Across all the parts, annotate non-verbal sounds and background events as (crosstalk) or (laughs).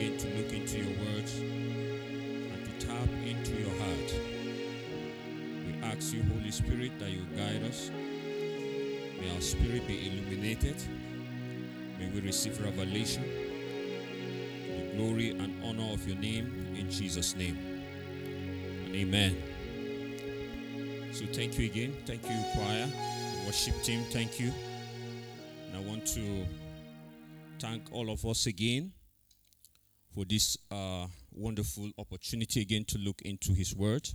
again to look into your words and to tap into your heart. We ask you, Holy Spirit, that you guide us. May our spirit be illuminated. May we receive revelation. The glory and honor of your name in Jesus' name. And amen. So thank you again. Thank you, choir, worship team. Thank you. And I want to thank all of us again for this uh, wonderful opportunity again to look into His Word.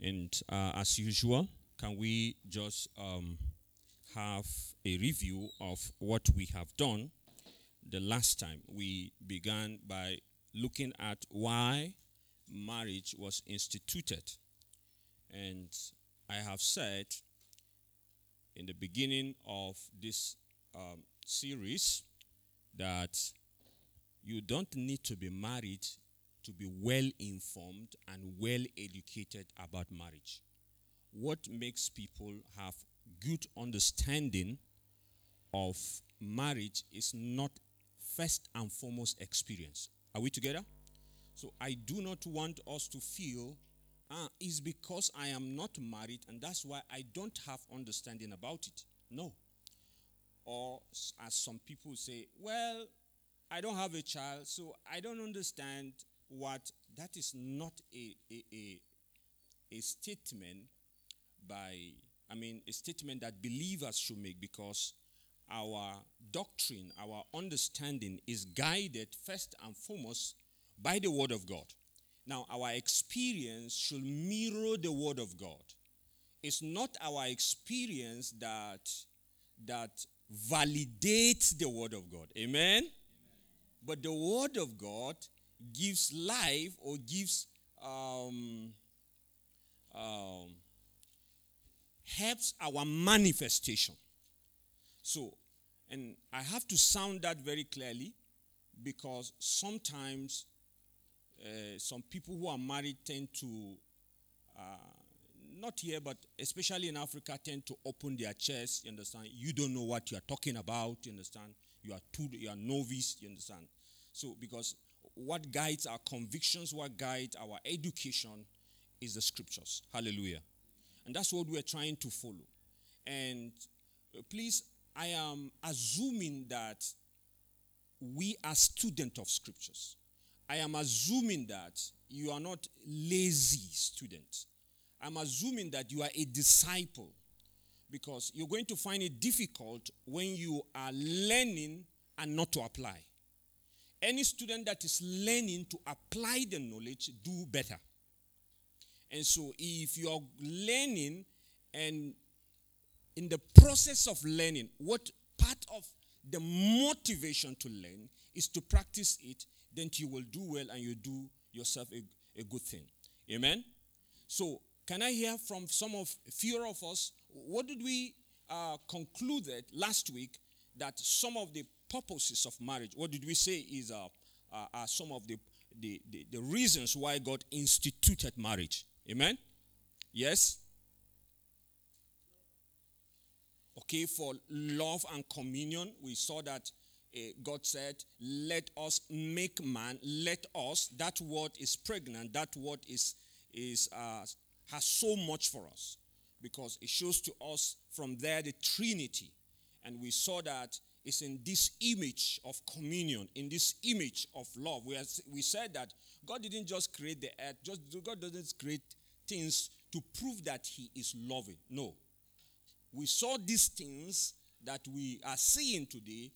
And uh, as usual, can we just um, have a review of what we have done the last time? We began by looking at why marriage was instituted. And I have said in the beginning of this um, series that you don't need to be married to be well informed and well educated about marriage. What makes people have good understanding of marriage is not first and foremost experience. Are we together? So I do not want us to feel uh, is because I am not married and that's why I don't have understanding about it. No. Or as some people say, well, I don't have a child, so I don't understand what that is not a, a, a, a statement by I mean a statement that believers should make because our doctrine, our understanding is guided first and foremost by the word of God. Now, our experience should mirror the word of God. It's not our experience that that validates the word of God. Amen. But the word of God gives life or gives um, um, helps our manifestation. So, and I have to sound that very clearly because sometimes uh, some people who are married tend to, uh, not here, but especially in Africa, tend to open their chest. You understand? You don't know what you are talking about. You understand? You are too, you are novice. You understand? So, because what guides our convictions, what guides our education, is the scriptures. Hallelujah. And that's what we're trying to follow. And uh, please, I am assuming that we are students of scriptures. I am assuming that you are not lazy students. I'm assuming that you are a disciple because you're going to find it difficult when you are learning and not to apply. Any student that is learning to apply the knowledge do better. And so if you are learning and in the process of learning, what part of the motivation to learn is to practice it, then you will do well and you do yourself a, a good thing. Amen? So, can I hear from some of few of us? What did we uh, concluded last week that some of the purposes of marriage, what did we say is uh, uh, are some of the, the, the, the reasons why God instituted marriage? Amen? Yes? Okay, for love and communion, we saw that uh, God said, Let us make man, let us. That word is pregnant. That word is, is uh, has so much for us because it shows to us from there the Trinity. And we saw that it's in this image of communion, in this image of love. We, has, we said that God didn't just create the earth, just God doesn't create things to prove that He is loving. No. We saw these things that we are seeing today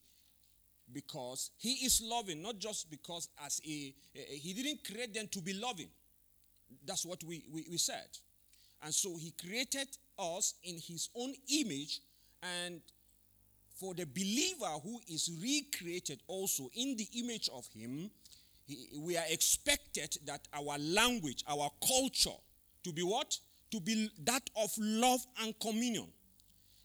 because He is loving, not just because as a He didn't create them to be loving. That's what we, we, we said. And so He created us in His own image and for the believer who is recreated also in the image of him, we are expected that our language, our culture, to be what? To be that of love and communion.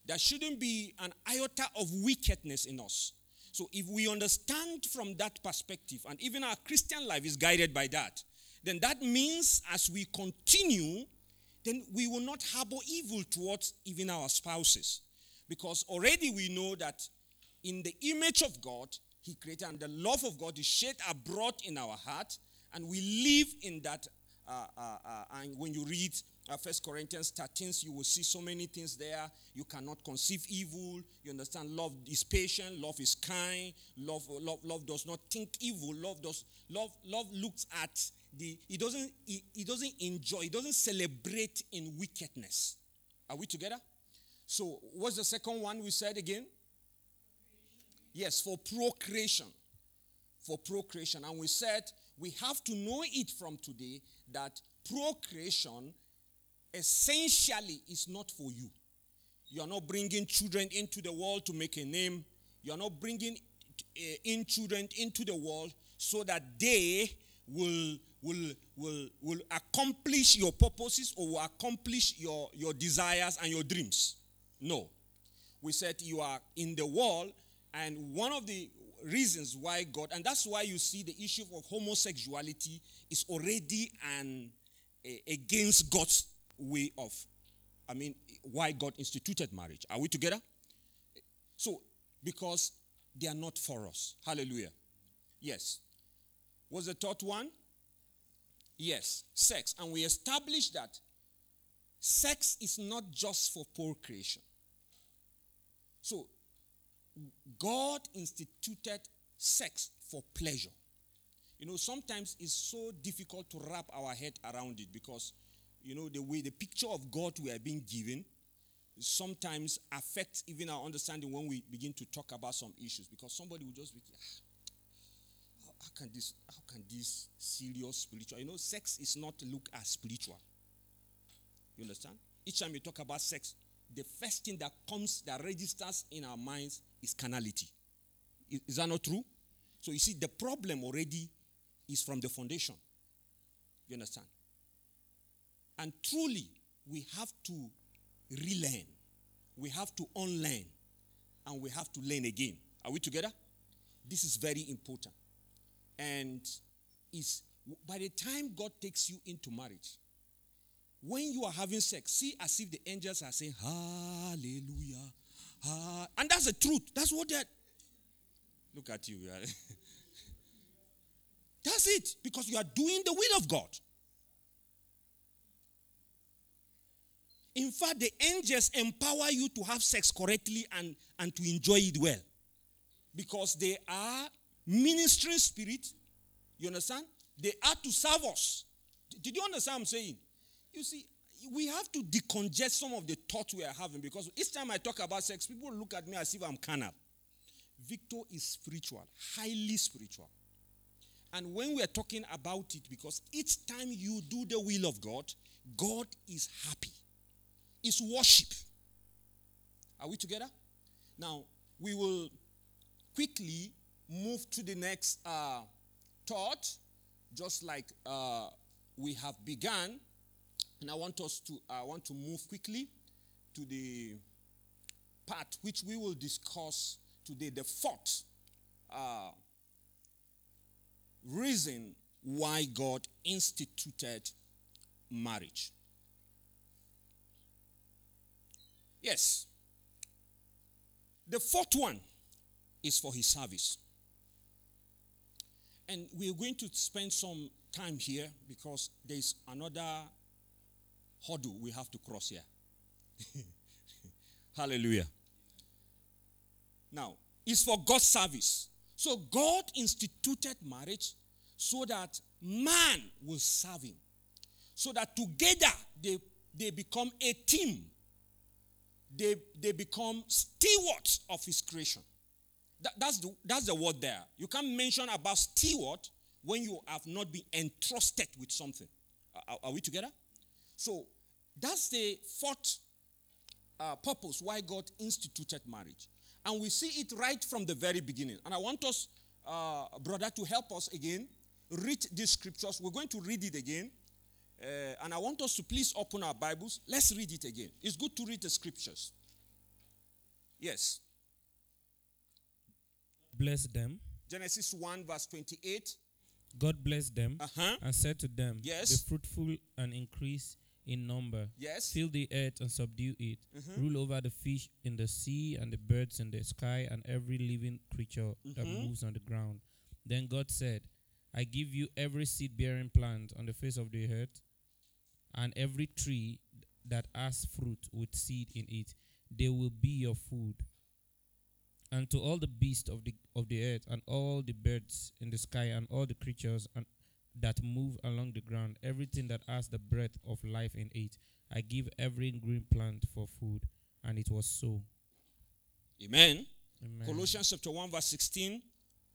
There shouldn't be an iota of wickedness in us. So if we understand from that perspective, and even our Christian life is guided by that, then that means as we continue, then we will not harbor evil towards even our spouses. Because already we know that in the image of God, He created, and the love of God is shed abroad in our heart, and we live in that. Uh, uh, uh, and when you read uh, First Corinthians 13, you will see so many things there. You cannot conceive evil. You understand? Love is patient. Love is kind. Love, love, love does not think evil. Love does. Love, love looks at the. He doesn't. He, it doesn't enjoy. He doesn't celebrate in wickedness. Are we together? So, what's the second one we said again? Yes, for procreation. For procreation. And we said we have to know it from today that procreation essentially is not for you. You are not bringing children into the world to make a name. You are not bringing eh, in children into the world so that they will will will will accomplish your purposes or will accomplish your your desires and your dreams. No. We said you are in the world and one of the reasons why God and that's why you see the issue of homosexuality is already an against God's way of, I mean, why God instituted marriage. Are we together? So, because they are not for us. Hallelujah. Yes. Was the third one? Yes, sex. And we established that sex is not just for procreation. So, God instituted sex for pleasure. You know, sometimes it's so difficult to wrap our head around it because you know, the way the picture of God we are being given sometimes affects even our understanding when we begin to talk about some issues because somebody will just be ah, how can this how can this serious spiritual you know sex is not look as spiritual you understand each time we talk about sex the first thing that comes that registers in our minds is carnality is, is that not true so you see the problem already is from the foundation you understand and truly, we have to relearn. We have to unlearn. And we have to learn again. Are we together? This is very important. And is by the time God takes you into marriage, when you are having sex, see as if the angels are saying, Hallelujah. Ah. And that's the truth. That's what they're. Look at you. (laughs) that's it. Because you are doing the will of God. In fact, the angels empower you to have sex correctly and, and to enjoy it well. Because they are ministering spirit. You understand? They are to serve us. Did you understand what I'm saying? You see, we have to decongest some of the thoughts we are having because each time I talk about sex, people look at me as if I'm carnal. Victor is spiritual, highly spiritual. And when we are talking about it, because each time you do the will of God, God is happy It's worship. Are we together? Now, we will quickly move to the next uh, thought, just like uh, we have begun. And I want us to I want to move quickly to the part which we will discuss today, the fourth uh, reason why God instituted marriage. Yes. The fourth one is for his service. And we're going to spend some time here because there's another hurdle we have to cross here. (laughs) Hallelujah. Now, it's for God's service. So God instituted marriage so that man will serve him. So that together they, they become a team they, they become stewards of his creation. That, that's, the, that's the word there. You can't mention about steward when you have not been entrusted with something. Are, are we together? So that's the fourth uh, purpose why God instituted marriage. And we see it right from the very beginning. And I want us, uh, brother, to help us again read these scriptures. We're going to read it again. Uh, and I want us to please open our Bibles. Let's read it again. It's good to read the scriptures. Yes. Bless them. Genesis 1, verse 28. God blessed them uh-huh. and said to them, Yes. Be fruitful and increase in number. Yes. Fill the earth and subdue it. Mhm. Rule over the fish in the sea and the birds in the sky and every living creature that Mhm. moves on the ground. Then God said, I give you every seed bearing plant on the face of the earth and every tree that has fruit with seed in it. They will be your food. And to all the beasts of the of the earth and all the birds in the sky and all the creatures and that move along the ground, everything that has the breath of life in it, I give every green plant for food. And it was so. Amen. Amen. Colossians chapter 1, verse 16.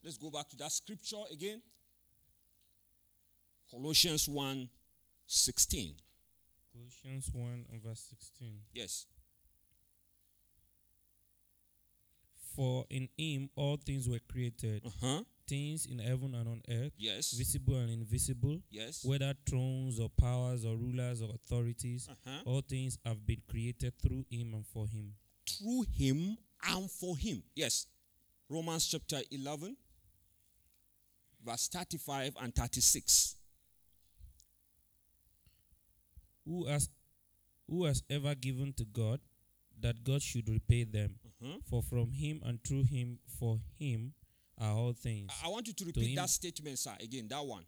Let's go back to that scripture again. Colossians 1 16. Colossians 1 and verse 16. Yes. For in him all things were created, Uh huh. things in heaven and on earth, Yes. visible and invisible, Yes. whether thrones or powers or rulers or authorities, Uh huh. all things have been created through him and for him. Through him and for him. Yes. Romans chapter 11, verse 35 and 36. Who has who has ever given to God that God should repay them? Uh-huh. For from him and through him for him are all things. I- I want you to repeat him- that statement, sir. Again, that one.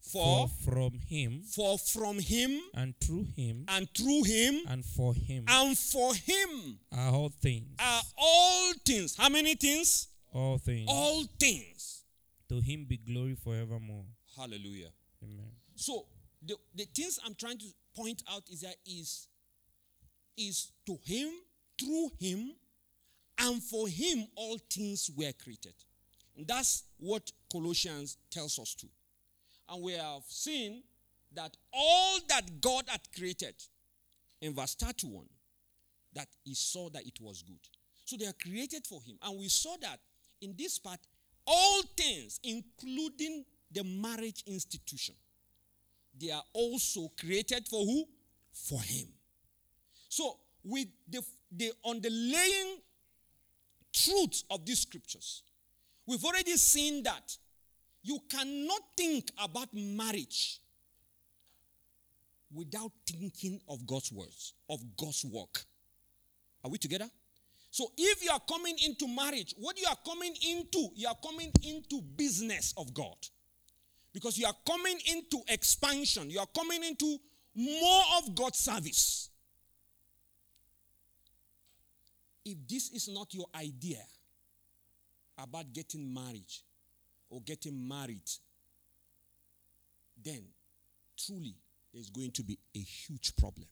For For, from him for from him and through him and through him and for him and for him are all things. are all things. How many things? All things. All things. To him be glory forevermore. Hallelujah. Amen. So the, the things I'm trying to point out is that is is to him, through him, and for him all things were created. And that's what Colossians tells us to. And we have seen that all that God had created in verse 31, that he saw that it was good. So they are created for him. And we saw that in this part, all things, including the marriage institution, they are also created for who? For him. So, with the, the underlying truth of these scriptures, we've already seen that you cannot think about marriage without thinking of God's words, of God's work. Are we together? So if you are coming into marriage, what you are coming into, you are coming into business of God. Because you are coming into expansion, you are coming into more of God's service. If this is not your idea about getting married or getting married, then truly there's going to be a huge problem.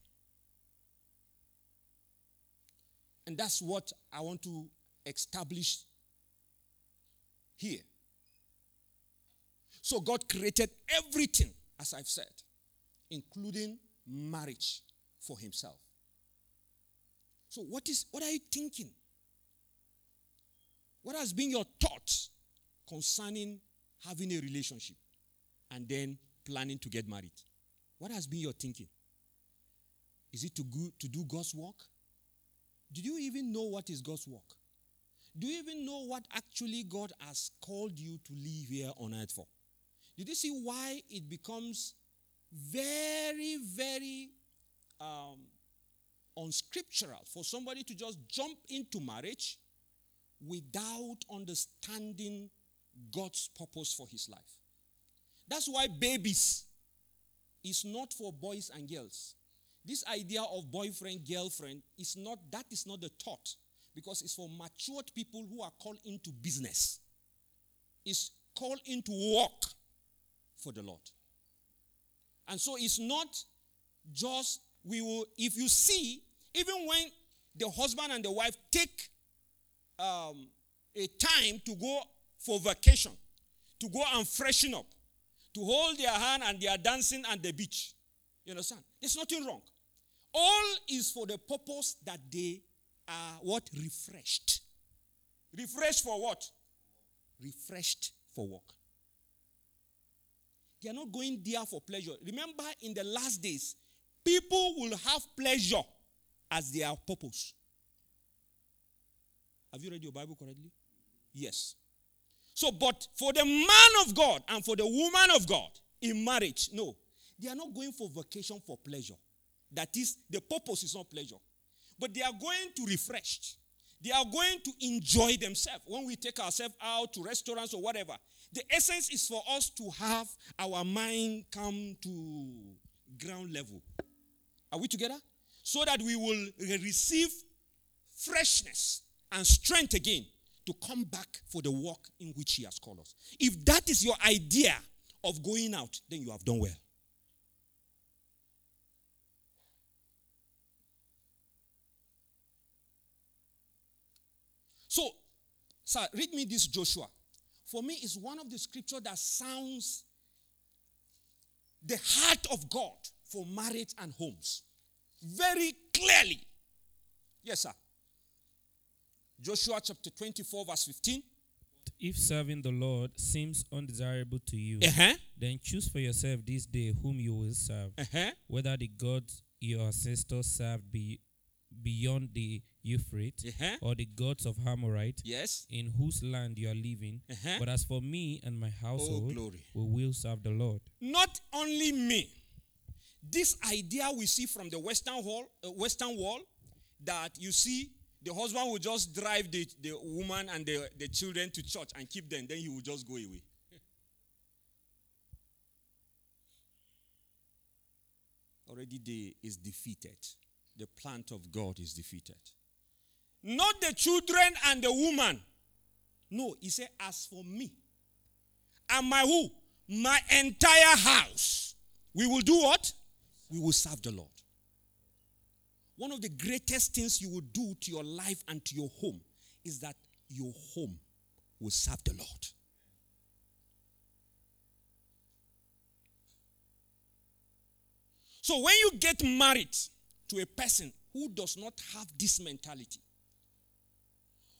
And that's what I want to establish here. So God created everything, as I've said, including marriage for himself. So what is what are you thinking? What has been your thoughts concerning having a relationship and then planning to get married? What has been your thinking? Is it to, go, to do God's work? Do you even know what is God's work? Do you even know what actually God has called you to live here on earth for? Did you see why it becomes very, very um, unscriptural for somebody to just jump into marriage without understanding God's purpose for his life? That's why babies is not for boys and girls. This idea of boyfriend, girlfriend is not, that is not the thought because it's for matured people who are called into business. It's called into work for the Lord. And so it's not just, we will, if you see, even when the husband and the wife take um, a time to go for vacation, to go and freshen up, to hold their hand and they are dancing at the beach. You understand? There's nothing wrong. All is for the purpose that they are what? Refreshed. Refreshed for what? Refreshed for work. They are not going there for pleasure. Remember, in the last days, people will have pleasure as their purpose. Have you read your Bible correctly? Yes. So, but for the man of God and for the woman of God in marriage, no. They are not going for vacation for pleasure. That is, the purpose is not pleasure. But they are going to refresh. They are going to enjoy themselves. When we take ourselves out to restaurants or whatever, the essence is for us to have our mind come to ground level. Are we together? So that we will receive freshness and strength again to come back for the work in which He has called us. If that is your idea of going out, then you have done well. So, sir, read me this Joshua. For me, it's one of the scripture that sounds the heart of God for marriage and homes very clearly. Yes, sir. Joshua chapter 24, verse 15. If serving the Lord seems undesirable to you, Uh-huh. then choose for yourself this day whom you will serve, Uh-huh. whether the gods your ancestors served be beyond the Euphrates, Uh-huh. or the gods of Hamorite, Yes. in whose land you are living. Uh-huh. But as for me and my Oh, household, glory. we will serve the Lord. Not only me. This idea we see from the Western wall, uh, Western wall, that you see the husband will just drive the, the woman and the, the children to church and keep them, then he will just go away. (laughs) Already the is defeated. The plant of God is defeated. Not the children and the woman. No, he said, as for me and my who? My entire house. We will do what? We will serve the Lord. One of the greatest things you will do to your life and to your home is that your home will serve the Lord. So when you get married to a person who does not have this mentality,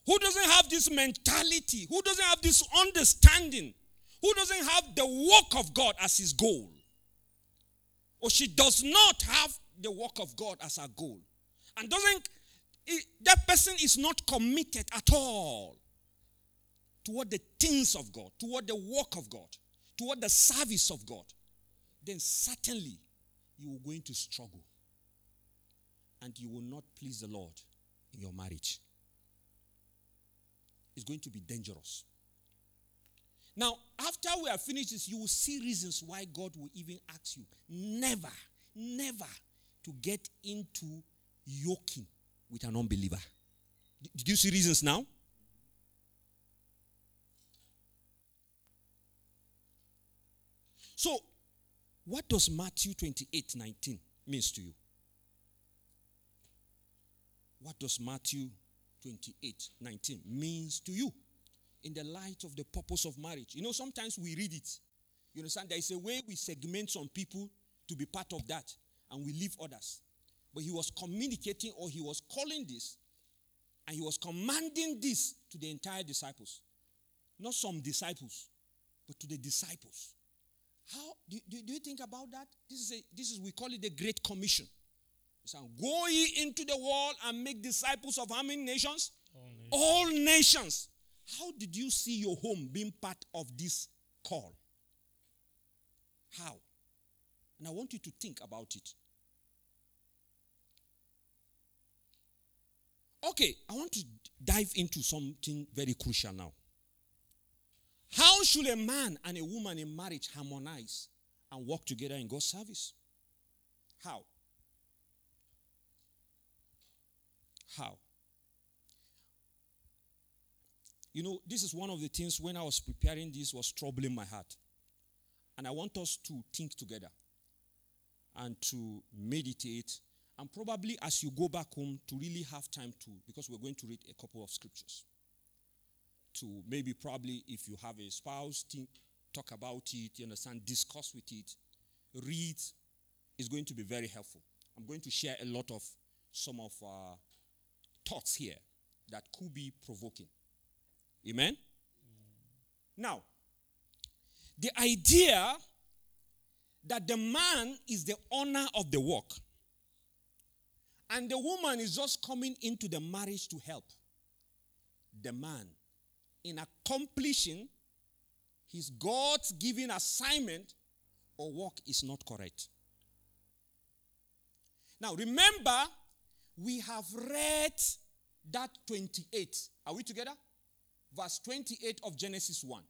who doesn't have this mentality, who doesn't have this understanding, who doesn't have the work of God as his goal, or she does not have the work of God as her goal, and doesn't, that person is not committed at all toward the things of God, toward the work of God, toward the service of God, then certainly you are going to struggle and you will not please the Lord in your marriage. It's going to be dangerous. Now, after we have finished this, you will see reasons why God will even ask you never, never to get into yoking with an unbeliever. Did you see reasons now? So, what does Matthew 28 19 means to you? What does Matthew 28 19 means to you in the light of the purpose of marriage? You know, sometimes we read it. You understand? There is a way we segment some people to be part of that and we leave others. But he was communicating or he was calling this and he was commanding this to the entire disciples. Not some disciples, but to the disciples. How do, do, do you think about that? This is a, this is we call it the Great Commission. Saying, Go ye into the world and make disciples of how many nations? All nations. How did you see your home being part of this call? How? And I want you to think about it. Okay, I want to dive into something very crucial now. How should a man and a woman in marriage harmonize and work together in God's service? How? How? You know, this is one of the things when I was preparing this was troubling my heart. And I want us to think together and to meditate and probably as you go back home to really have time to because we're going to read a couple of scriptures. To maybe probably if you have a spouse think talk about it you understand discuss with it read is going to be very helpful. I'm going to share a lot of some of uh, thoughts here that could be provoking amen now the idea that the man is the owner of the work and the woman is just coming into the marriage to help the man in accomplishing his God's given assignment or work is not correct. Now, remember, we have read that 28. Are we together? Verse 28 of Genesis 1.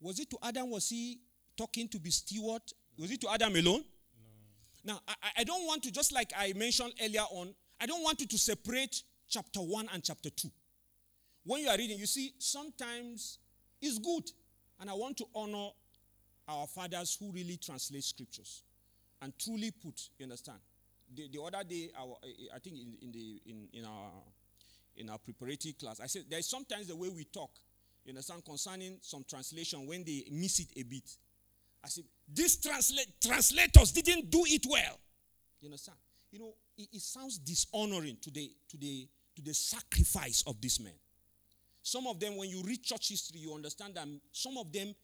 Was it to Adam? Was he talking to be steward? Was it to Adam alone? No. Now, I, I don't want to, just like I mentioned earlier on, I don't want you to separate chapter 1 and chapter 2. When you are reading, you see, sometimes it's good. And I want to honor our fathers who really translate scriptures and truly put, you understand? The, the other day, our, I think in, in, the, in, in, our, in our preparatory class, I said there's sometimes the way we talk, you understand, concerning some translation when they miss it a bit. I said, these transla- translators didn't do it well. You understand? You know, it, it sounds dishonoring to the, to, the, to the sacrifice of these men. Some of them, when you read church history, you understand that some of them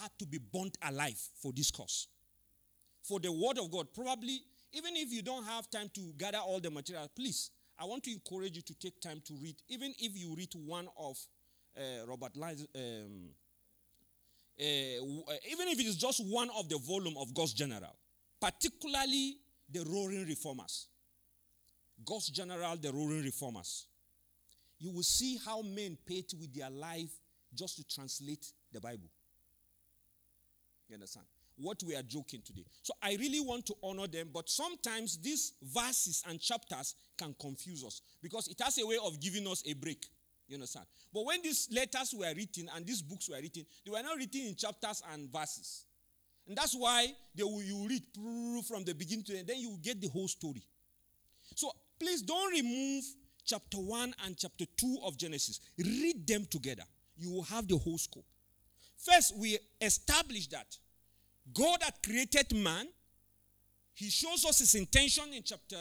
had to be burnt alive for this cause. For the word of God. Probably, even if you don't have time to gather all the material, please, I want to encourage you to take time to read. Even if you read one of uh, Roberts Liardon, um, uh, even if it is just one of the volume of God's General, particularly the Roaring Reformers. God's General, the Roaring Reformers you will see how men paid with their life just to translate the Bible. You understand? What we are joking today. So I really want to honor them, but sometimes these verses and chapters can confuse us because it has a way of giving us a break. You understand? But when these letters were written and these books were written, they were not written in chapters and verses. And that's why they will, you read from the beginning to the end, then you get the whole story. So please don't remove chapter 1 and chapter 2 of Genesis. Read them together. You will have the whole scope. First, we establish that God had created man. He shows us his intention in chapter,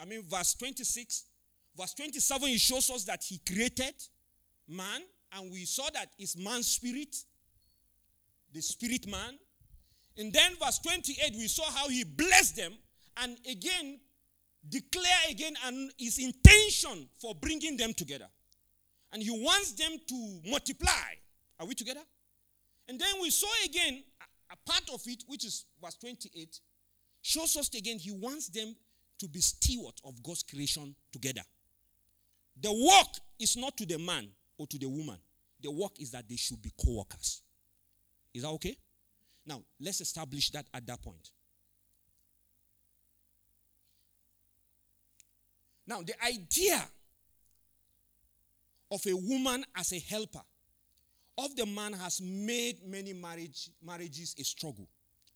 I mean, verse 26. Verse 27, he shows us that he created man, and we saw that it's man's spirit, the spirit man. And then verse 28, we saw how he blessed them, and again declare again and his intention for bringing them together. And he wants them to multiply. Are we together? And then we saw again a, part of it, which is verse 28, shows us again he wants them to be steward of God's creation together. The work is not to the man or to the woman. The work is that they should be co-workers. Is that okay? Now, let's establish that at that point. Now, the idea of a woman as a helper of the man has made many marriage, marriages a struggle.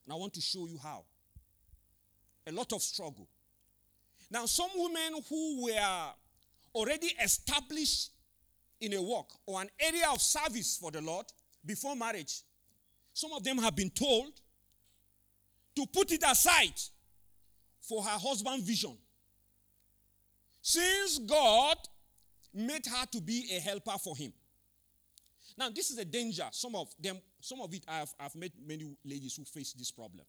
And I want to show you how. A lot of struggle. Now, some women who were already established in a work or an area of service for the Lord before marriage, some of them have been told to put it aside for her husband's vision. Since God made her to be a helper for him. Now, this is a danger. Some of them, some of it, I've, I've met many ladies who face this problem.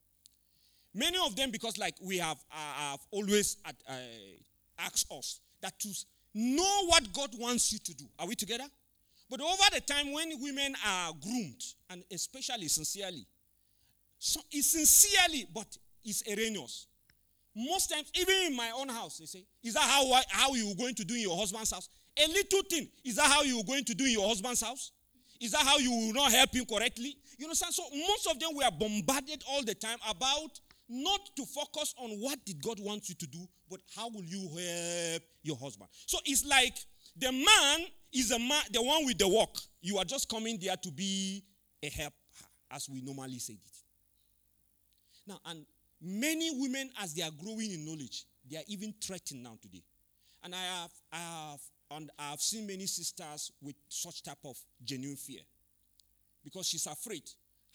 Many of them, because like we have, uh, have always uh, asked us that to know what God wants you to do. Are we together? But over the time when women are groomed, and especially sincerely, so it's sincerely, but it's erroneous. Most times, even in my own house, they say, Is that how, how you going to do in your husband's house? A little thing. Is that how you're going to do in your husband's house? Is that how you will not help him correctly? You understand? So most of them were bombarded all the time about not to focus on what did God want you to do, but how will you help your husband? So it's like the man is a man, the one with the work. You are just coming there to be a help, as we normally say it. Now, and Many women, as they are growing in knowledge, they are even threatened now today. And I have, I have, and I have seen many sisters with such type of genuine fear. Because she's afraid.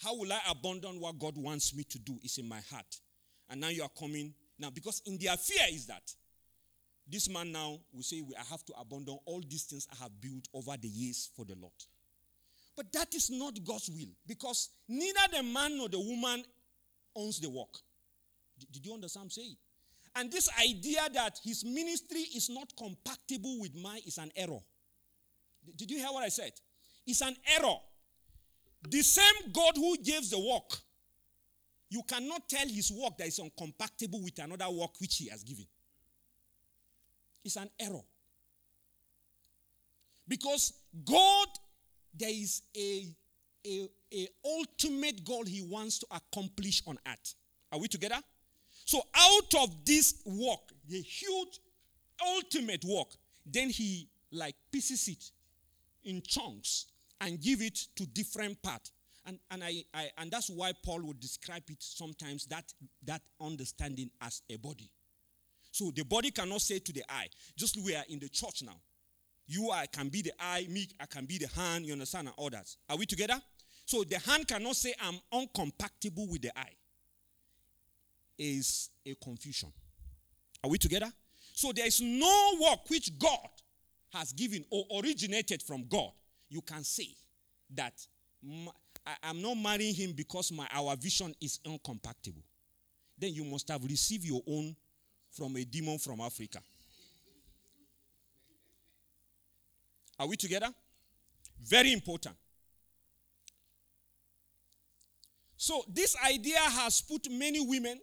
How will I abandon what God wants me to do? Is in my heart. And now you are coming. Now, because in their fear is that this man now will say, I have to abandon all these things I have built over the years for the Lord. But that is not God's will because neither the man nor the woman owns the work. Did you understand I'm saying? And this idea that his ministry is not compatible with mine is an error. Did you hear what I said? It's an error. The same God who gives the work, you cannot tell his work that is incompatible with another work which he has given. It's an error. Because God, there is a, a, a ultimate goal he wants to accomplish on earth. Are we together? So out of this work, the huge ultimate work, then he like pieces it in chunks and give it to different parts. And, and, I, I, and that's why Paul would describe it sometimes that, that understanding as a body. So the body cannot say to the eye, just we are in the church now. You I can be the eye, me I can be the hand, you understand, and others. Are we together? So the hand cannot say I'm uncompatible with the eye. Is a confusion. Are we together? So there is no work which God has given or originated from God. You can say that I, am not marrying him because my our vision is incompatible. Then you must have received your own from a demon from Africa. Are we together? Very important. So, this idea has put many women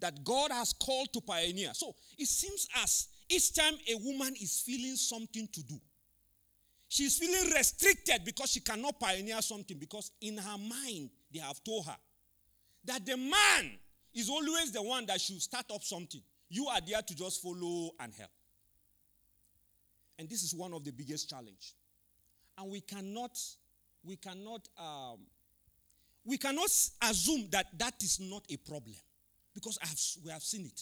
that God has called to pioneer. So, it seems as each time a woman is feeling something to do, she's feeling restricted because she cannot pioneer something because in her mind they have told her that the man is always the one that should start up something. You are there to just follow and help. And this is one of the biggest challenge. And we cannot, we cannot, um, we cannot assume that that is not a problem because have, we have seen it.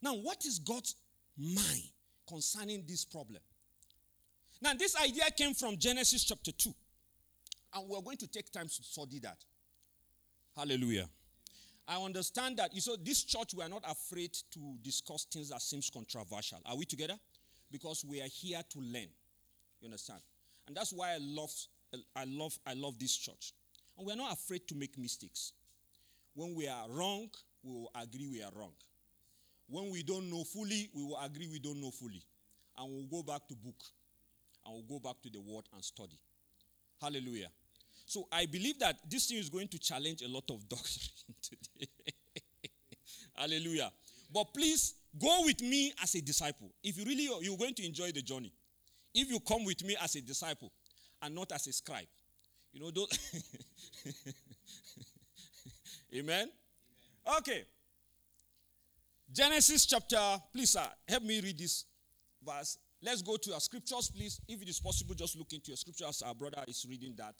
Now, what is God's mind concerning this problem? Now, this idea came from Genesis chapter 2. And we're going to take time to study that. Hallelujah. I understand that. You know, this church, we are not afraid to discuss things that seems controversial. Are we together? Because we are here to learn. You understand? And that's why I love, I love, I love this church. And we are not afraid to make mistakes. When we are wrong, we will agree we are wrong. When we don't know fully, we will agree we don't know fully. And we'll go back to book. And we'll go back to the word and study. Hallelujah. So I believe that this thing is going to challenge a lot of (laughs) doctrine today. Hallelujah. But please go with me as a disciple. If you really you're going to enjoy the journey. If you come with me as a disciple and not as a scribe. You know those (laughs) Amen. Okay. Genesis chapter, please, sir, help me read this verse. Let's go to our scriptures, please. If it is possible, just look into your scriptures. Our brother is reading that.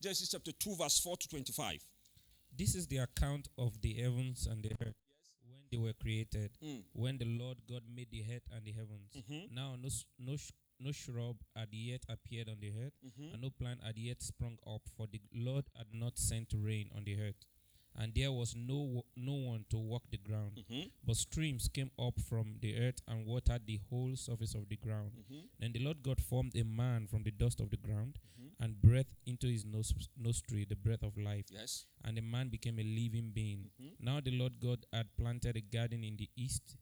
Genesis chapter 2, verse 4 to 25. This is the account of the heavens and the earth yes. when they were created, mm. when the Lord God made the earth and the heavens. Mm-hmm. Now, no, no, no shrub had yet appeared on the earth, mm-hmm. and no plant had yet sprung up, for the Lord had not sent rain on the earth and there was no no one to walk the ground. Mm-hmm. But streams came up from the earth and watered the whole surface of the ground. Mm-hmm. Then the Lord God formed a man from the dust of the ground mm-hmm. and breathed into his nos- nostril the breath of life. Yes. And the man became a living being. Mm-hmm. Now the Lord God had planted a garden in the east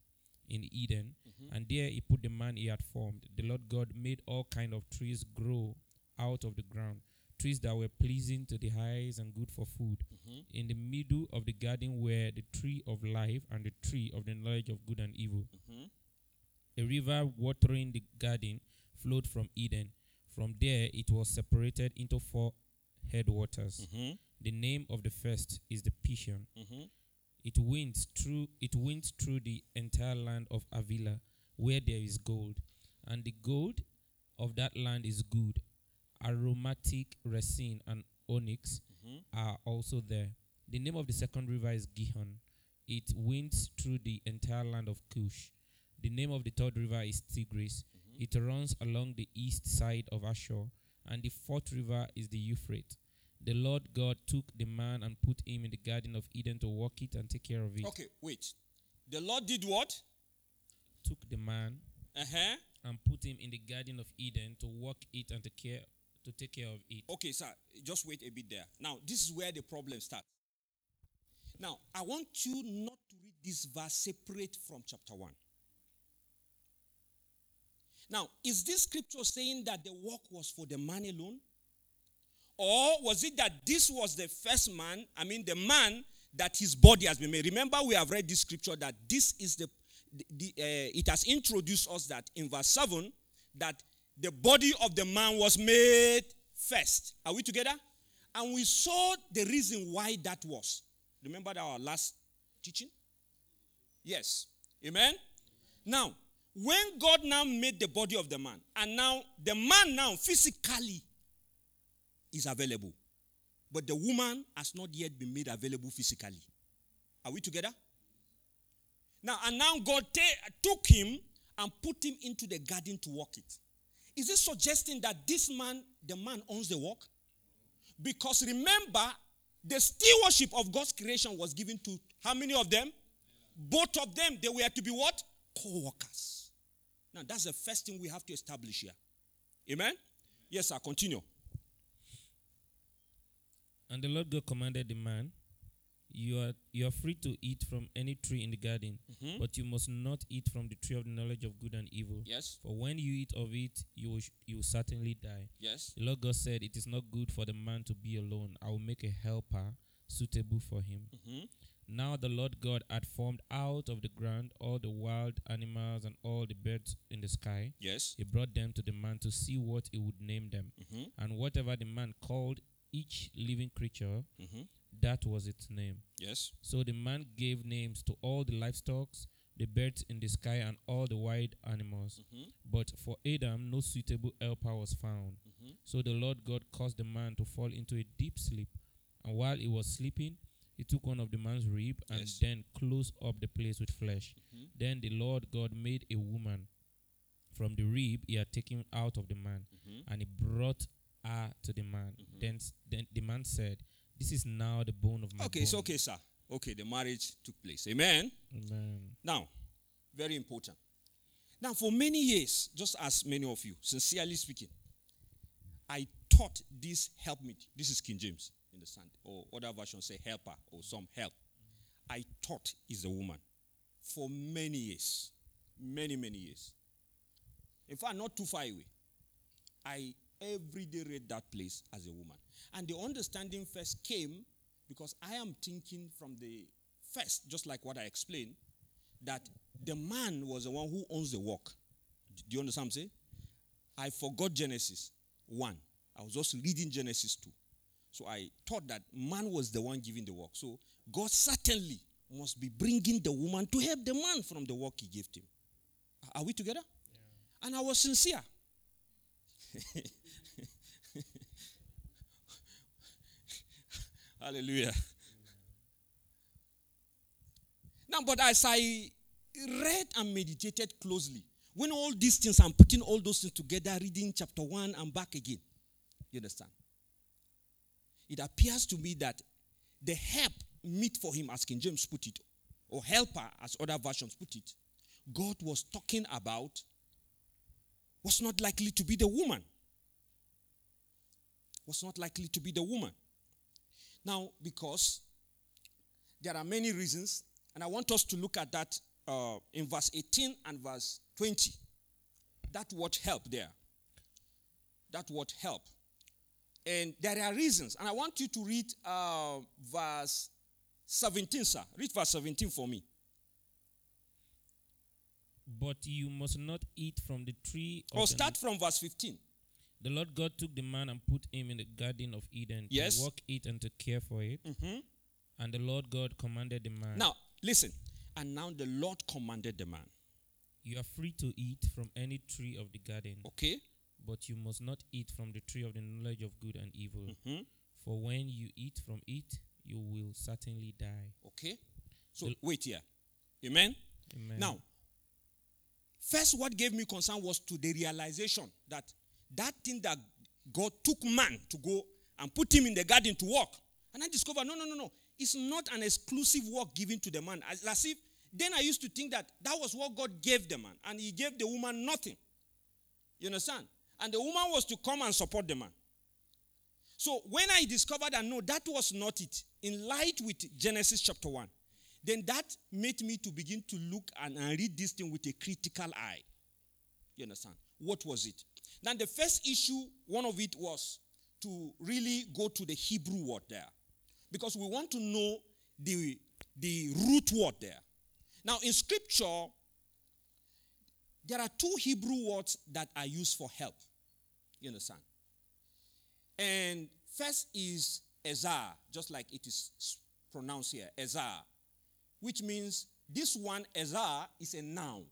in Eden, mm-hmm. and there he put the man he had formed. The Lord God made all kind of trees grow out of the ground trees that were pleasing to the eyes and good for food. Mm-hmm. In the middle of the garden were the tree of life and the tree of the knowledge of good and evil. Mm-hmm. A river watering the garden flowed from Eden. From there, it was separated into four headwaters. Mm-hmm. The name of the first is the Pishon. Mm-hmm. It winds through it winds through the entire land of Havilah, where there is gold, and the gold of that land is good aromatic resin and onyx mm-hmm. are also there. The name of the second river is Gihon. It winds through the entire land of Cush. The name of the third river is Tigris. Mm-hmm. It runs along the east side of Ashur. And the fourth river is the Euphrates. The Lord God took the man and put him in the garden of Eden to walk it and take care of it. Okay, wait. The Lord did what? Took the man uh-huh. and put him in the garden of Eden to walk it and take care to take care of it. Okay, sir, just wait a bit there. Now, this is where the problem starts. Now, I want you not to read this verse separate from chapter 1. Now, is this scripture saying that the work was for the man alone? Or was it that this was the first man, I mean, the man that his body has been made. Remember, we have read this scripture that this is the, the, the, uh, it has introduced us that in verse 7 that the body of the man was made first. Are we together? And we saw the reason why that was. Remember our last teaching? Yes. Amen? Now, when God now made the body of the man, and now the man now physically is available, but the woman has not yet been made available physically. Are we together? Now, and now God took him and put him into the garden to walk it. Is it suggesting that this man, the man, owns the work? Because remember, the stewardship of God's creation was given to how many of them? Both of them. They were to be what? Co workers. Now, that's the first thing we have to establish here. Amen? Yes, sir. Continue. And the Lord God commanded the man, you are you are free to eat from any tree in the garden, Mhm. but you must not eat from the tree of the knowledge of good and evil. Yes. For when you eat of it, you will, sh- you will certainly die. Yes. The Lord God said, It is not good for the man to be alone. I will make a helper suitable for him. Mhm. Now the Lord God had formed out of the ground all the wild animals and all the birds in the sky. Yes. He brought them to the man to see what he would name them. Mhm. And whatever the man called each living creature, Mhm. That was its name. Yes. So the man gave names to all the livestock, the birds in the sky, and all the wild animals. Mhm. But for Adam, no suitable helper was found. Mhm. So the Lord God caused the man to fall into a deep sleep. And while he was sleeping, he took one of the man's rib and Yes. then closed up the place with flesh. Mhm. Then the Lord God made a woman from the rib he had taken out of the man, Mhm. and he brought her to the man. Mhm. Then, then the man said, This is now the bone of my Okay, it's bone. okay, sir. Okay, the marriage took place. Amen. Amen. Now, very important. Now, for many years, just as many of you, sincerely speaking, I taught this help me. This is King James, in the understand? Or other versions say helper or some help. I taught is a woman for many years. Many, many years. In fact, not too far away. I every day read that place as a woman. And the understanding first came because I am thinking from the first, just like what I explained, that the man was the one who owns the work. Do you understand what I'm saying? I forgot Genesis 1. I was just reading Genesis 2. So I thought that man was the one giving the work. So God certainly must be bringing the woman to help the man from the work he gave him. Are we together? And I was sincere. (laughs) Hallelujah. Now, but as I read and meditated closely, when all these things, I'm putting all those things together, reading chapter 1 and back again. You understand? It appears to me that the help meet for him, as King James put it, or helper, as other versions put it, God was talking about was not likely to be the woman. Was not likely to be the woman. Now, because there are many reasons, and I want us to look at that uh, in verse 18 and verse 20. That word help there. That word help. And there are reasons. And I want you to read uh, verse 17, sir. Read verse 17 for me. But you must not eat from the tree Or the start from verse 15. The Lord God took the man and put him in the garden of Eden Yes. to work it and to care for it. Mhm. And the Lord God commanded the man, Now, listen. And now the Lord commanded the man. You are free to eat from any tree of the garden, Okay? but you must not eat from the tree of the knowledge of good and evil. Mhm. For when you eat from it, you will certainly die. Okay? So, The- wait here. Amen? Amen. Now, first, what gave me concern was to the realization that that thing that God took man to go and put him in the garden to work. And I discovered no, no, no, no. It's not an exclusive work given to the man. As, as if then I used to think that that was what God gave the man, and He gave the woman nothing. You understand? And the woman was to come and support the man. So when I discovered that no, that was not it, in light with Genesis chapter 1, then that made me to begin to look and, and read this thing with a critical eye. You understand? What was it? Now, the first issue, one of it was to really go to the Hebrew word there. Because we want to know the, the root word there. Now, in scripture, there are two Hebrew words that are used for help. You understand? And first is Ezar, just like it is pronounced here, Ezar, which means this one, Ezar, is a noun.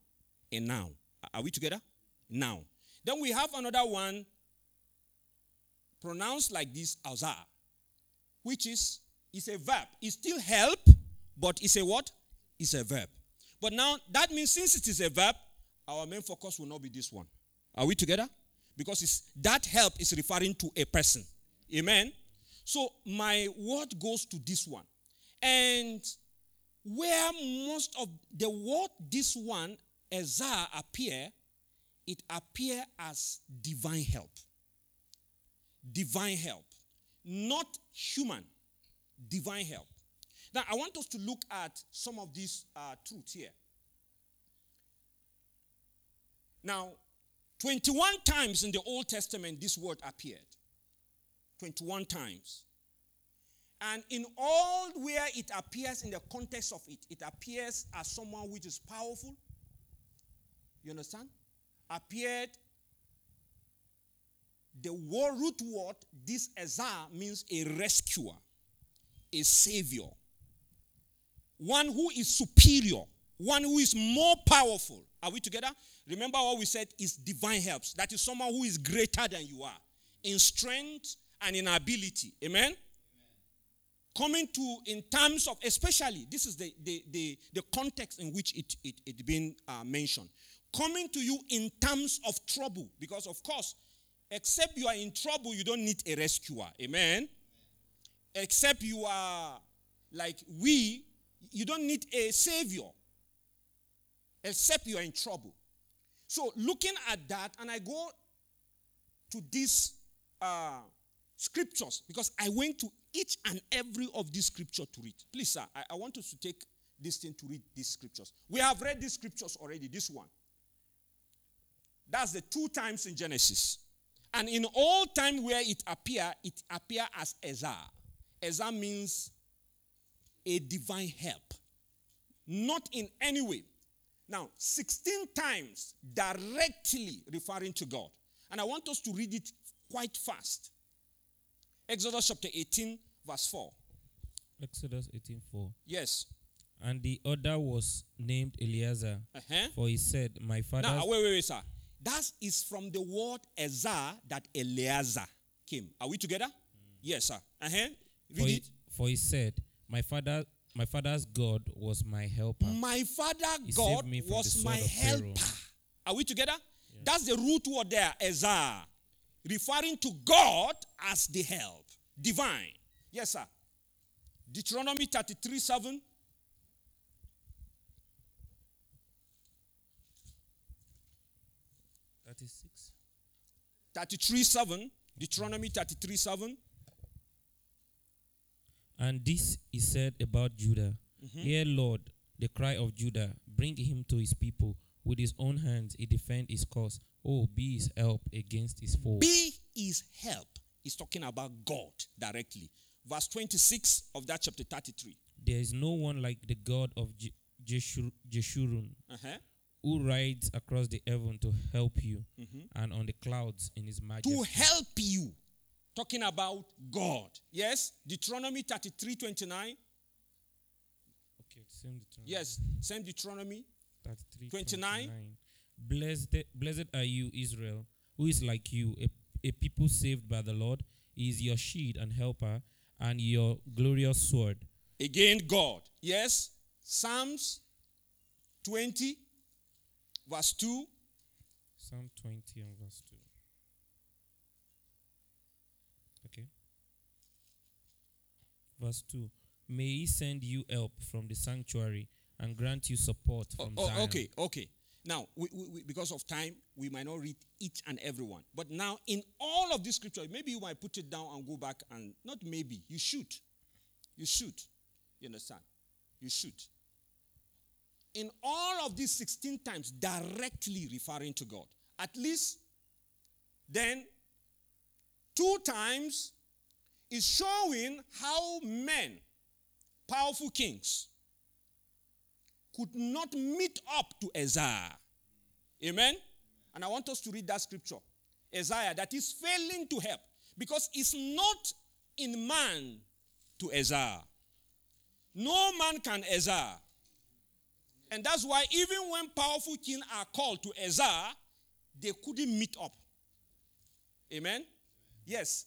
A noun. Are we together? Noun. Then we have another one pronounced like this, Azar, which is is a verb. It's still help, but it's a what? It's a verb. But now that means since it is a verb, our main focus will not be this one. Are we together? Because that help is referring to a person. Amen. So my word goes to this one. And where most of the word this one, Ezra, appear, it appear as divine help. Divine help. Not human. Divine help. Now, I want us to look at some of these uh, truths here. Now, 21 times in the Old Testament this word appeared. 21 times. And in all where it appears in the context of it, it appears as someone which is powerful. You understand? Appeared. The word, root word, this Ezra means a rescuer, a savior, one who is superior, one who is more powerful. Are we together? Remember what we said is divine helps. That is someone who is greater than you are in strength and in ability. Amen? Coming to, in terms of, especially, this is the, the, the, the context in which it, it, it been uh, mentioned. Coming to you in terms of trouble. Because, of course, except you are in trouble, you don't need a rescuer. Amen? Except you are like we, you don't need a savior. Except you are in trouble. So, looking at that, and I go to these uh, scriptures because I went to each and every of these scriptures to read. Please, sir, I, I want us to take this thing to read these scriptures. We have read these scriptures already, this one. That's the two times in Genesis. And in all time where it appear, it appear as Ezra. Ezra means a divine help. Not in any way. Now, 16 times directly referring to God. And I want us to read it quite fast. Exodus chapter 18, verse 4. Exodus 18:4. Yes. And the other was named Eliezer, Uh-huh. for he said, My father. Now, wait, wait, wait, sir. That is from the word Ezra that Eliezer came. Are we together? Yes, sir. Uh-huh. for, Read he, it. for he said, My father, my father's God was my helper. My father He God was my of Pharaoh. helper. Are we together? That's the root word there, Ezra, referring to God as the help, divine. Yes, sir. Deuteronomy 33 7. 33 7. Deuteronomy 33 7. And this is said about Judah. Mm-hmm. Hear, Lord, the cry of Judah. Bring him to his people. With his own hands he defend his cause. Oh, be his help against his foe. Be his help. He's talking about God directly. Verse 26 of that chapter 33. There is no one like the God of Je- Jeshurun, Uh-huh. Who rides across the heaven to help you, mm-hmm. and on the clouds in his majesty. To help you. Talking about God. Yes? Deuteronomy 33 29. Okay, same Deuteronomy. Yes. Same Deuteronomy. 33, 29. 29. Blessed, blessed are you, Israel, who is like you, a, a people saved by the Lord. He is your shield and helper, and your glorious sword. Again, God. Yes? Psalms 20, verse 2. Psalm 20 and verse 2. Okay. Verse 2. May he send you help from the sanctuary and grant you support Oh, from oh, Zion. okay, okay. Now, we, we, we- because of time, we might not read each and every one. But now, in all of this scripture, maybe you might put it down and go back and not maybe, you should. You should. You understand? You should. In all of these 16 times, directly referring to God, at least then two times is showing how men powerful kings could not meet up to Isaiah. Amen? And I want us to read that scripture. Isaiah, that is failing to help because it's not in man to Isaiah. No man can Isaiah. And that's why even when powerful kings are called to Isaiah, they couldn't meet up. Amen? Yes.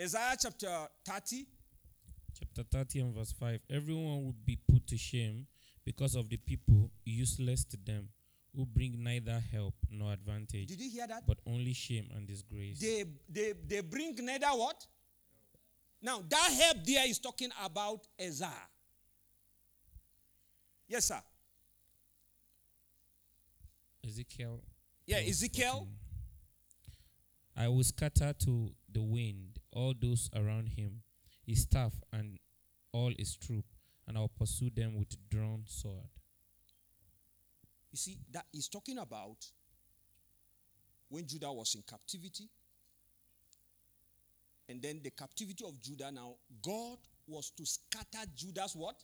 Isaiah chapter 30. Chapter 30 and verse 5 Everyone would be put to shame because of the people useless to them, who bring neither help nor advantage, Did you hear that? but only shame and disgrace. They, they, they bring neither what? Now, that help there is talking about Isaiah. Yes, sir. Ezekiel. Yeah, Ezekiel. 14. I will scatter to the wind all those around him, his staff and all his troop, and I'll pursue them with drawn sword. You see, that is talking about when Judah was in captivity. And then the captivity of Judah now, God was to scatter Judah's what?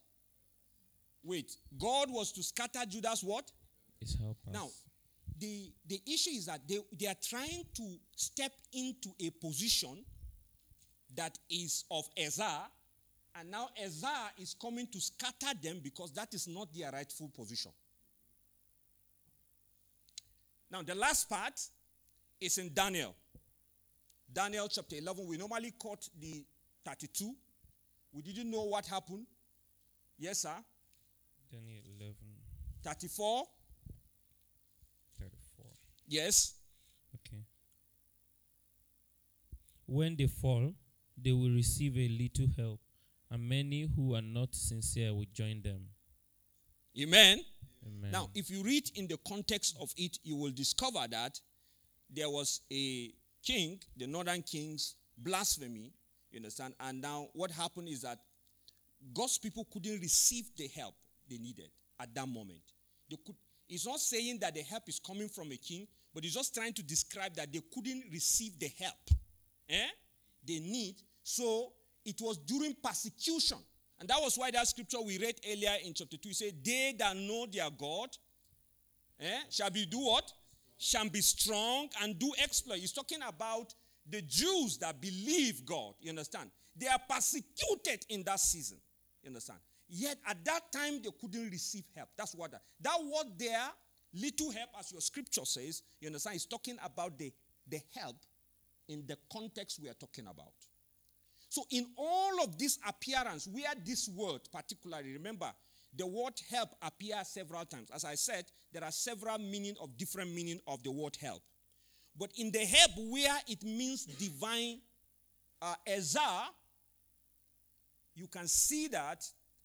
Wait, God was to scatter Judah's what? His helpers. Now, the, the issue is that they, they are trying to step into a position that is of Ezra, and now Ezra is coming to scatter them because that is not their rightful position. Now, the last part is in Daniel. Daniel chapter 11. We normally quote the 32. We didn't know what happened. Yes, sir. Daniel 11, 34. 34. Yes. Okay. When they fall, they will receive a little help, and many who are not sincere will join them. Amen. Amen. Now, if you read in the context of it, you will discover that there was a king, the northern king's blasphemy, you understand? And now what happened is that God's people couldn't receive the help they needed at that moment. They could, it's not saying that the help is coming from a king, but it's just trying to describe that they couldn't receive the help eh? they need. So it was during persecution. And that was why that scripture we read earlier in chapter 2 said, They that know their God eh, shall be do what? Shall be strong and do exploit. He's talking about the Jews that believe God. You understand? They are persecuted in that season. You understand? Yet at that time they couldn't receive help. That's what that, that word there, little help, as your scripture says, you understand, is talking about the, the help in the context we are talking about. So, in all of this appearance, where this word particularly, remember, the word help appears several times. As I said, there are several meaning of different meaning of the word help. But in the help where it means divine uh, ezah, you can see that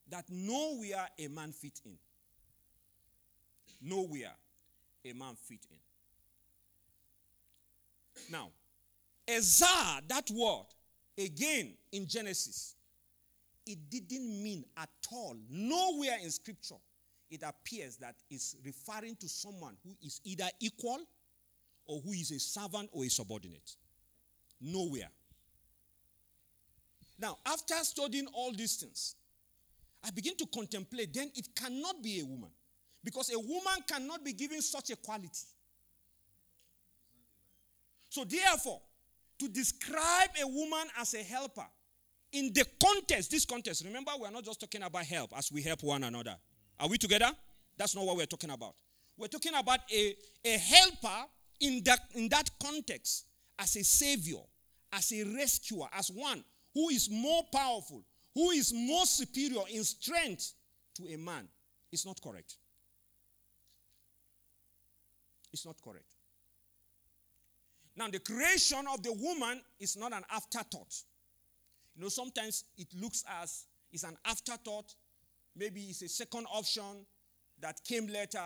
that nowhere a man fit in. Nowhere a man fit in. Now, ezah, that word, again in Genesis, it didn't mean at all, nowhere in scripture, it appears that it's referring to someone who is either equal or who is a servant or a subordinate. Nowhere. Now, after studying all these things, I begin to contemplate, then it cannot be a woman. Because a woman cannot be given such a quality. So, therefore, to describe a woman as a helper in the context, this context, remember, we're not just talking about help as we help one another. Are we together? That's not what we're talking about. We're talking about a, a helper in that, in that context as a savior, as a rescuer, as one who is more powerful, who is more superior in strength to a man. It's not correct. It's not correct. Now, the creation of the woman is not an afterthought. You know, sometimes it looks as it's an afterthought. Maybe it's a second option that came later,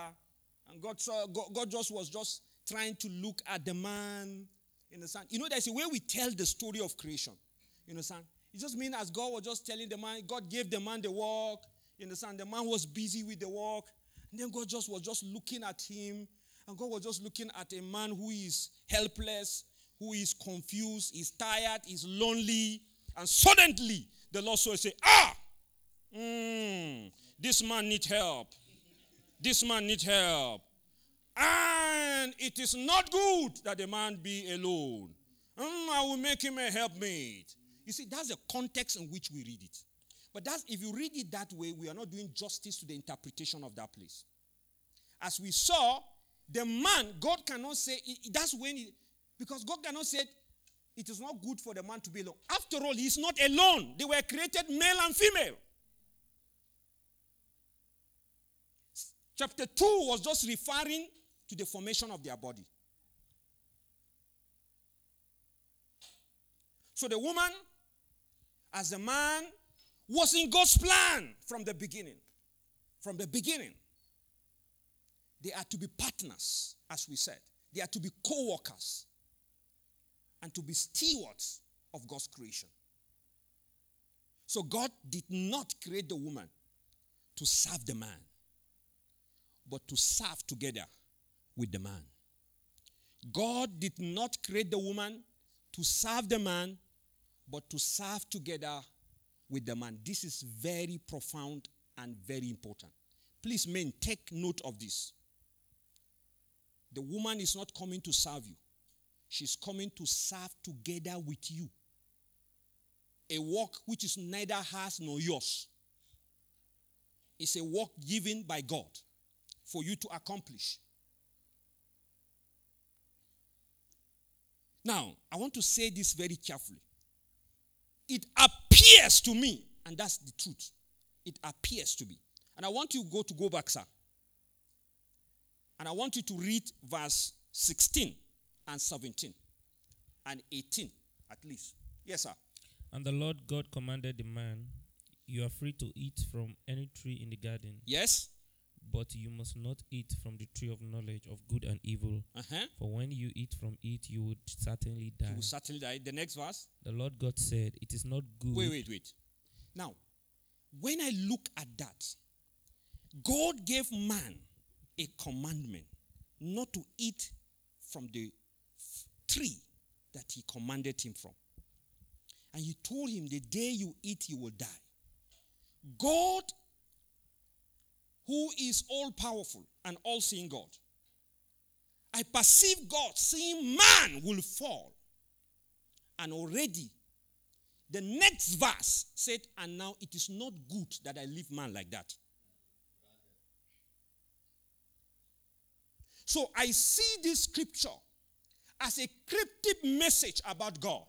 and God saw God, God just was just trying to look at the man. You understand? You know, there's a way we tell the story of creation. You understand? It just means as God was just telling the man, God gave the man the work. You understand? The man was busy with the work. And then God just was just looking at him. And God was just looking at a man who is helpless, who is confused, is tired, is lonely. And suddenly the Lord saw say, Ah! Mm, this man need help. This man need help. And it is not good that the man be alone. Mm, I will make him a helpmate. You see, that's the context in which we read it. But that's if you read it that way, we are not doing justice to the interpretation of that place. As we saw, the man, God cannot say, that's when, he, because God cannot say, it is not good for the man to be alone. After all, he's not alone. They were created male and female. Chapter 2 was just referring to the formation of their body. So the woman, as a man, was in God's plan from the beginning. From the beginning. They are to be partners, as we said. They are to be co workers and to be stewards of God's creation. So God did not create the woman to serve the man, but to serve together with the man. God did not create the woman to serve the man, but to serve together with the man. This is very profound and very important. Please, men, take note of this. The woman is not coming to serve you, she's coming to serve together with you. A work which is neither hers nor yours. It's a work given by God for you to accomplish. Now, I want to say this very carefully. It appears to me, and that's the truth. It appears to be. And I want you to go to go back, sir. And I want you to read verse 16 and 17 and 18 at least. Yes, sir. And the Lord God commanded the man, You are free to eat from any tree in the garden. Yes. But you must not eat from the tree of knowledge of good and evil. Uh-huh. For when you eat from it, you would certainly die. You will certainly die. The next verse. The Lord God said, It is not good. Wait, wait, wait. Now, when I look at that, God gave man a commandment not to eat from the tree that he commanded him from. And he told him, The day you eat, you will die. God, who is all powerful and all seeing God, I perceive God seeing man will fall. And already, the next verse said, And now it is not good that I leave man like that. So I see this scripture as a cryptic message about God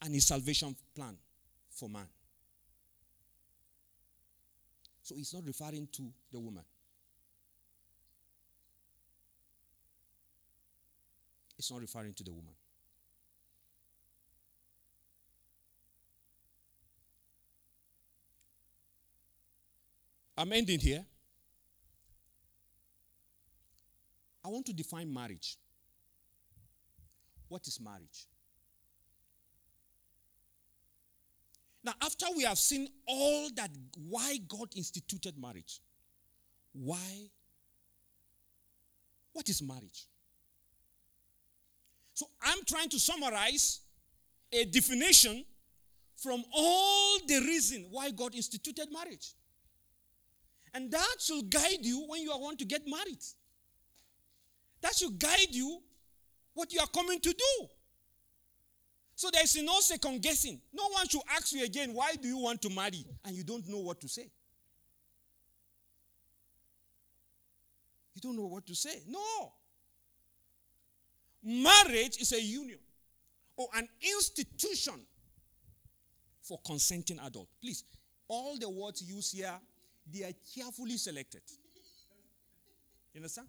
and his salvation plan for man. So he's not referring to the woman. It's not referring to the woman. I'm ending here. I want to define marriage. What is marriage? Now, after we have seen all that, why God instituted marriage, why? What is marriage? So, I'm trying to summarize a definition from all the reason why God instituted marriage. And that should guide you when you want to get married. That should guide you what you are coming to do. So there's no second guessing. No one should ask you again, why do you want to marry? And you don't know what to say. You don't know what to say. No. Marriage is a union or an institution for consenting adult. Please, all the words used here, they are carefully selected. You understand?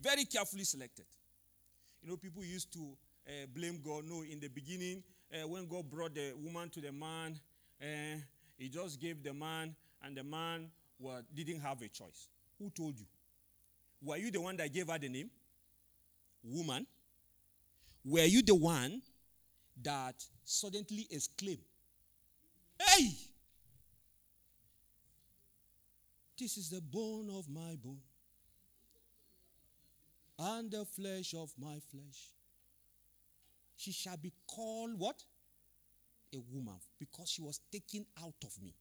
Very carefully selected. You know, people used to uh, blame God. No, in the beginning, uh, when God brought the woman to the man, uh, he just gave the man, and the man well, didn't have a choice. Who told you? Were you the one that gave her the name? Woman. Were you the one that suddenly exclaimed, Hey! This is the bone of my bone and the flesh of my flesh. She shall be called what? A woman, because she was taken out of me.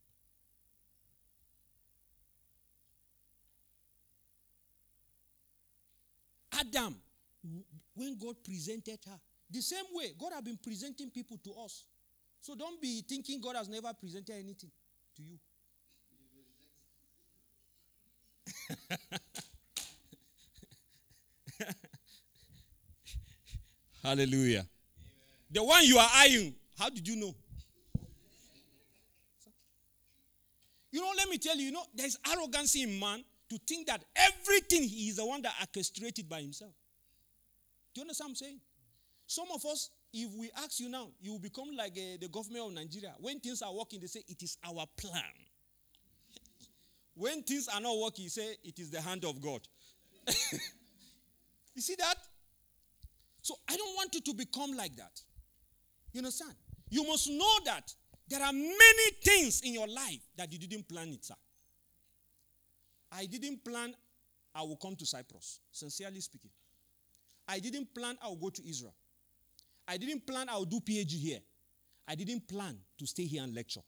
Adam, when God presented her, the same way God has been presenting people to us. So don't be thinking God has never presented anything to you. (laughs) Hallelujah. The one you are eyeing, how did you know? You know, let me tell you, you know, there's arrogance in man to think that everything he is the one that orchestrated by himself. Do you understand what I'm saying? Some of us, if we ask you now, you will become like uh, the government of Nigeria. When things are working, they say it is our plan. when things are not working, you say it is the hand of God. (laughs) you see that? So I don't want you to become like that. You understand? You must know that there are many things in your life that you didn't plan it, sir. I didn't plan I will come to Cyprus, sincerely speaking. I didn't plan I will go to Israel. I didn't plan I will do PhD here. I didn't plan to stay here and lecture.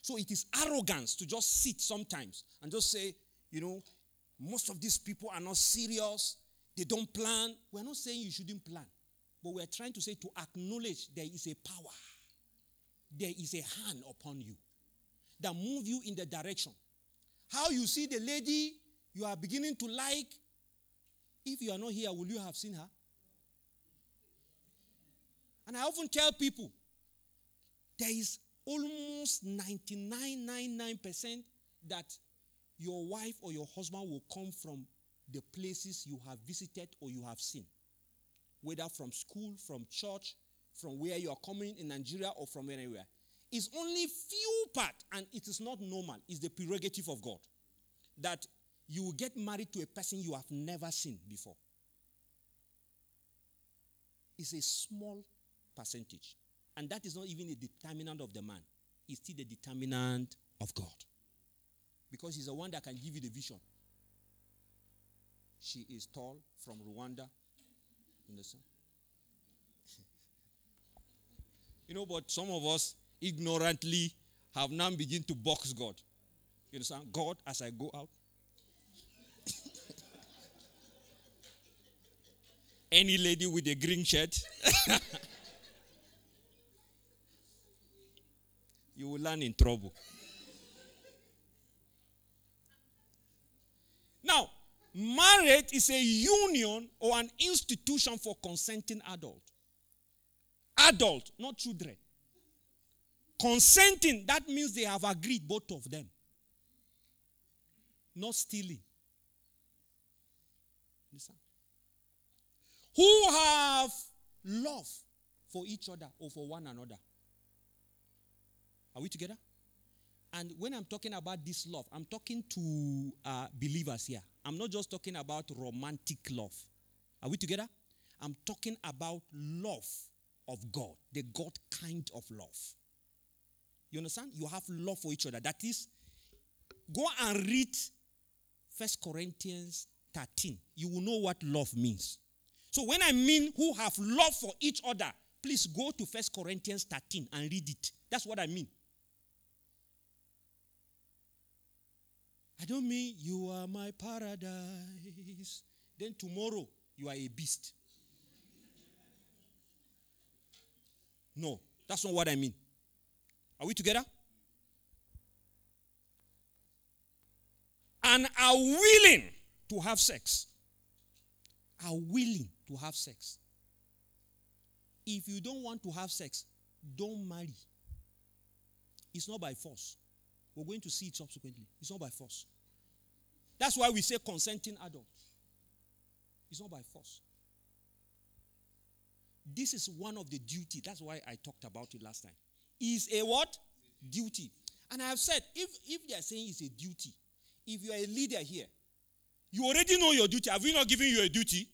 So it is arrogance to just sit sometimes and just say, you know, most of these people are not serious. They don't plan. We're not saying you shouldn't plan, but we're trying to say to acknowledge there is a power, there is a hand upon you that move you in the direction. How you see the lady you are beginning to like, if you are not here, will you have seen her? And I often tell people there is almost 99.99% that your wife or your husband will come from the places you have visited or you have seen, whether from school, from church, from where you are coming in Nigeria or from anywhere. It's only few part, and it is not normal. It's the prerogative of God that you will get married to a person you have never seen before. It's a small percentage, and that is not even a determinant of the man. It's still the determinant of God, because He's the one that can give you the vision. She is tall from Rwanda. You you know, but some of us ignorantly have now begin to box God. You understand? God, as I go out. (laughs) Any lady with a green shirt, (laughs) you will land in trouble. Marriage is a union or an institution for consenting adult. Adult, not children. Consenting, that means they have agreed, both of them. Not stealing. Listen. Who have love for each other or for one another. Are we together? And when I'm talking about this love, I'm talking to uh, believers here. I'm not just talking about romantic love. Are we together? I'm talking about love of God, the God kind of love. You understand? You have love for each other. That is, go and read First Corinthians 13. You will know what love means. So when I mean who have love for each other, please go to First Corinthians 13 and read it. That's what I mean. I don't mean you are my paradise. Then tomorrow you are a beast. No, that's not what I mean. Are we together? And are willing to have sex. Are willing to have sex. If you don't want to have sex, don't marry. It's not by force. We're going to see it subsequently. It's not by force. That's why we say consenting adult. It's not by force. This is one of the duty. That's why I talked about it last time. Is a what? Duty. And I have said, if, if they are saying it's a duty, if you are a leader here, you already know your duty. Have we not given you a duty?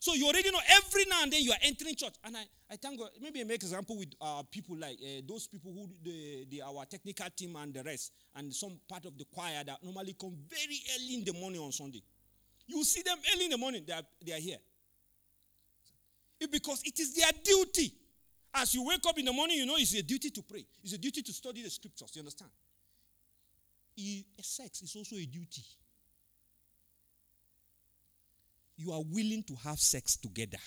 So you already know every now and then you are entering church. And I, I thank God. Maybe I make example with uh, people like uh, those people who, the, the, our technical team and the rest, and some part of the choir that normally come very early in the morning on Sunday. You see them early in the morning, they are, they are here. It, because it is their duty. As you wake up in the morning, you know it's a duty to pray. It's a duty to study the scriptures. You understand? It, sex is also a duty. You are willing to have sex together.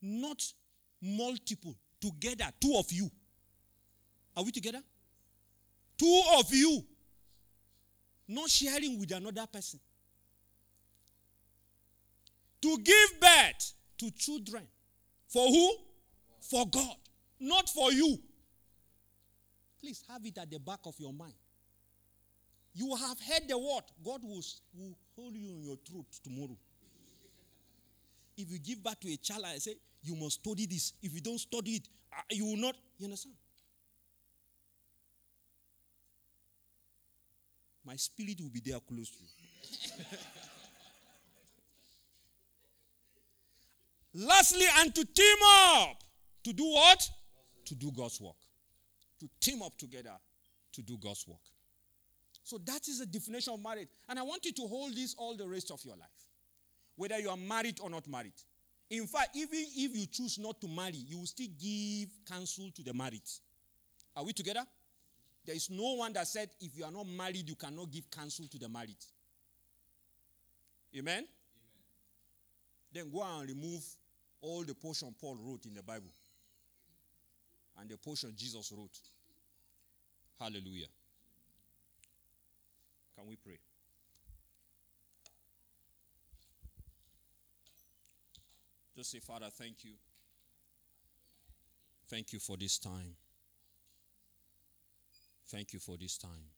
Not multiple, together, two of you. Are we together? Two of you. Not sharing with another person. To give birth to children. For who? For God. Not for you. Please have it at the back of your mind. You have heard the word. God will, will hold you in your throat tomorrow. If you give birth to a child and say, you must study this. If you don't study it, uh, you will not. You understand? My spirit will be there close to you. (laughs) Lastly, and to team up. To do what? To do God's work. To team up together to do God's work. So that is the definition of marriage. And I want you to hold this all the rest of your life. Whether you are married or not married. In fact, even if you choose not to marry, you will still give counsel to the married. Are we together? There is no one that said if you are not married, you cannot give counsel to the married. Amen? Amen? Then go and remove all the portion Paul wrote in the Bible and the portion Jesus wrote. Hallelujah. Can we pray? Just say, Father, thank you. Thank you for this time. Thank you for this time.